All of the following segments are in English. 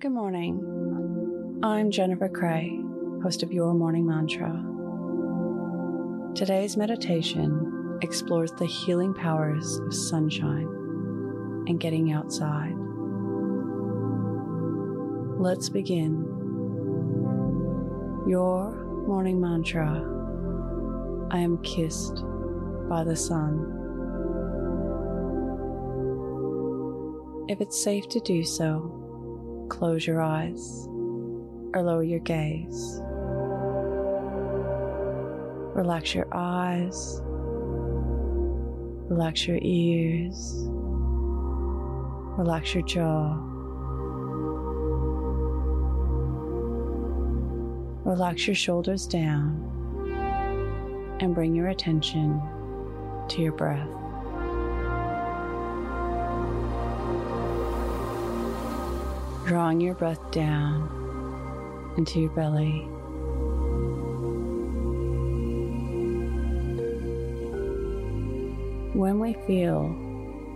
Good morning. I'm Jennifer Cray, host of Your Morning Mantra. Today's meditation explores the healing powers of sunshine and getting outside. Let's begin. Your morning mantra I am kissed by the sun. If it's safe to do so, close your eyes or lower your gaze. Relax your eyes, relax your ears, relax your jaw, relax your shoulders down, and bring your attention to your breath. Drawing your breath down into your belly. When we feel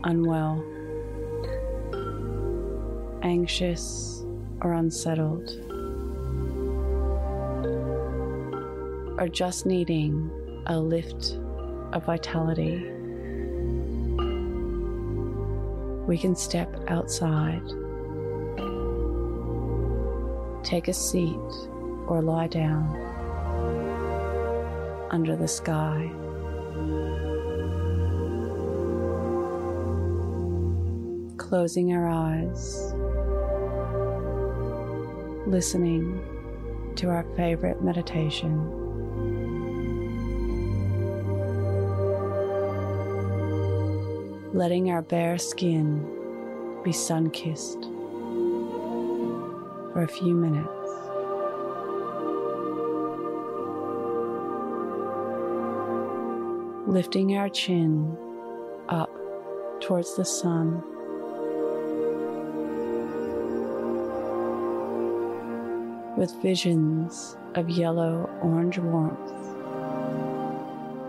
unwell, anxious, or unsettled, or just needing a lift of vitality, we can step outside take a seat or lie down under the sky. Closing our eyes, listening to our favorite meditation. Letting our bare skin be sun kissed for a few minutes. Lifting our chin up towards the sun. With visions of yellow orange warmth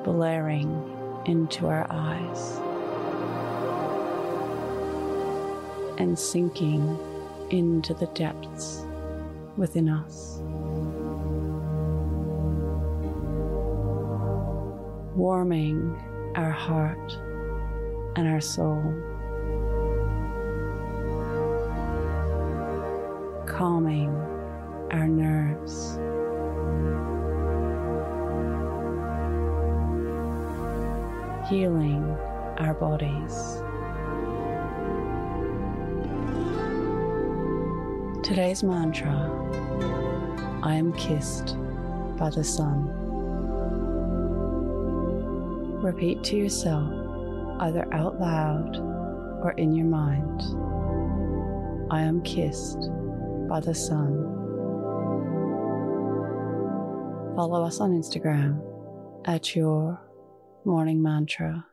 blaring into our eyes and sinking into the depths within us. Warming our heart and our soul. Calming our nerves. Healing our bodies. Today's mantra I am kissed by the sun. Repeat to yourself, either out loud or in your mind I am kissed by the sun. Follow us on Instagram at your morning mantra.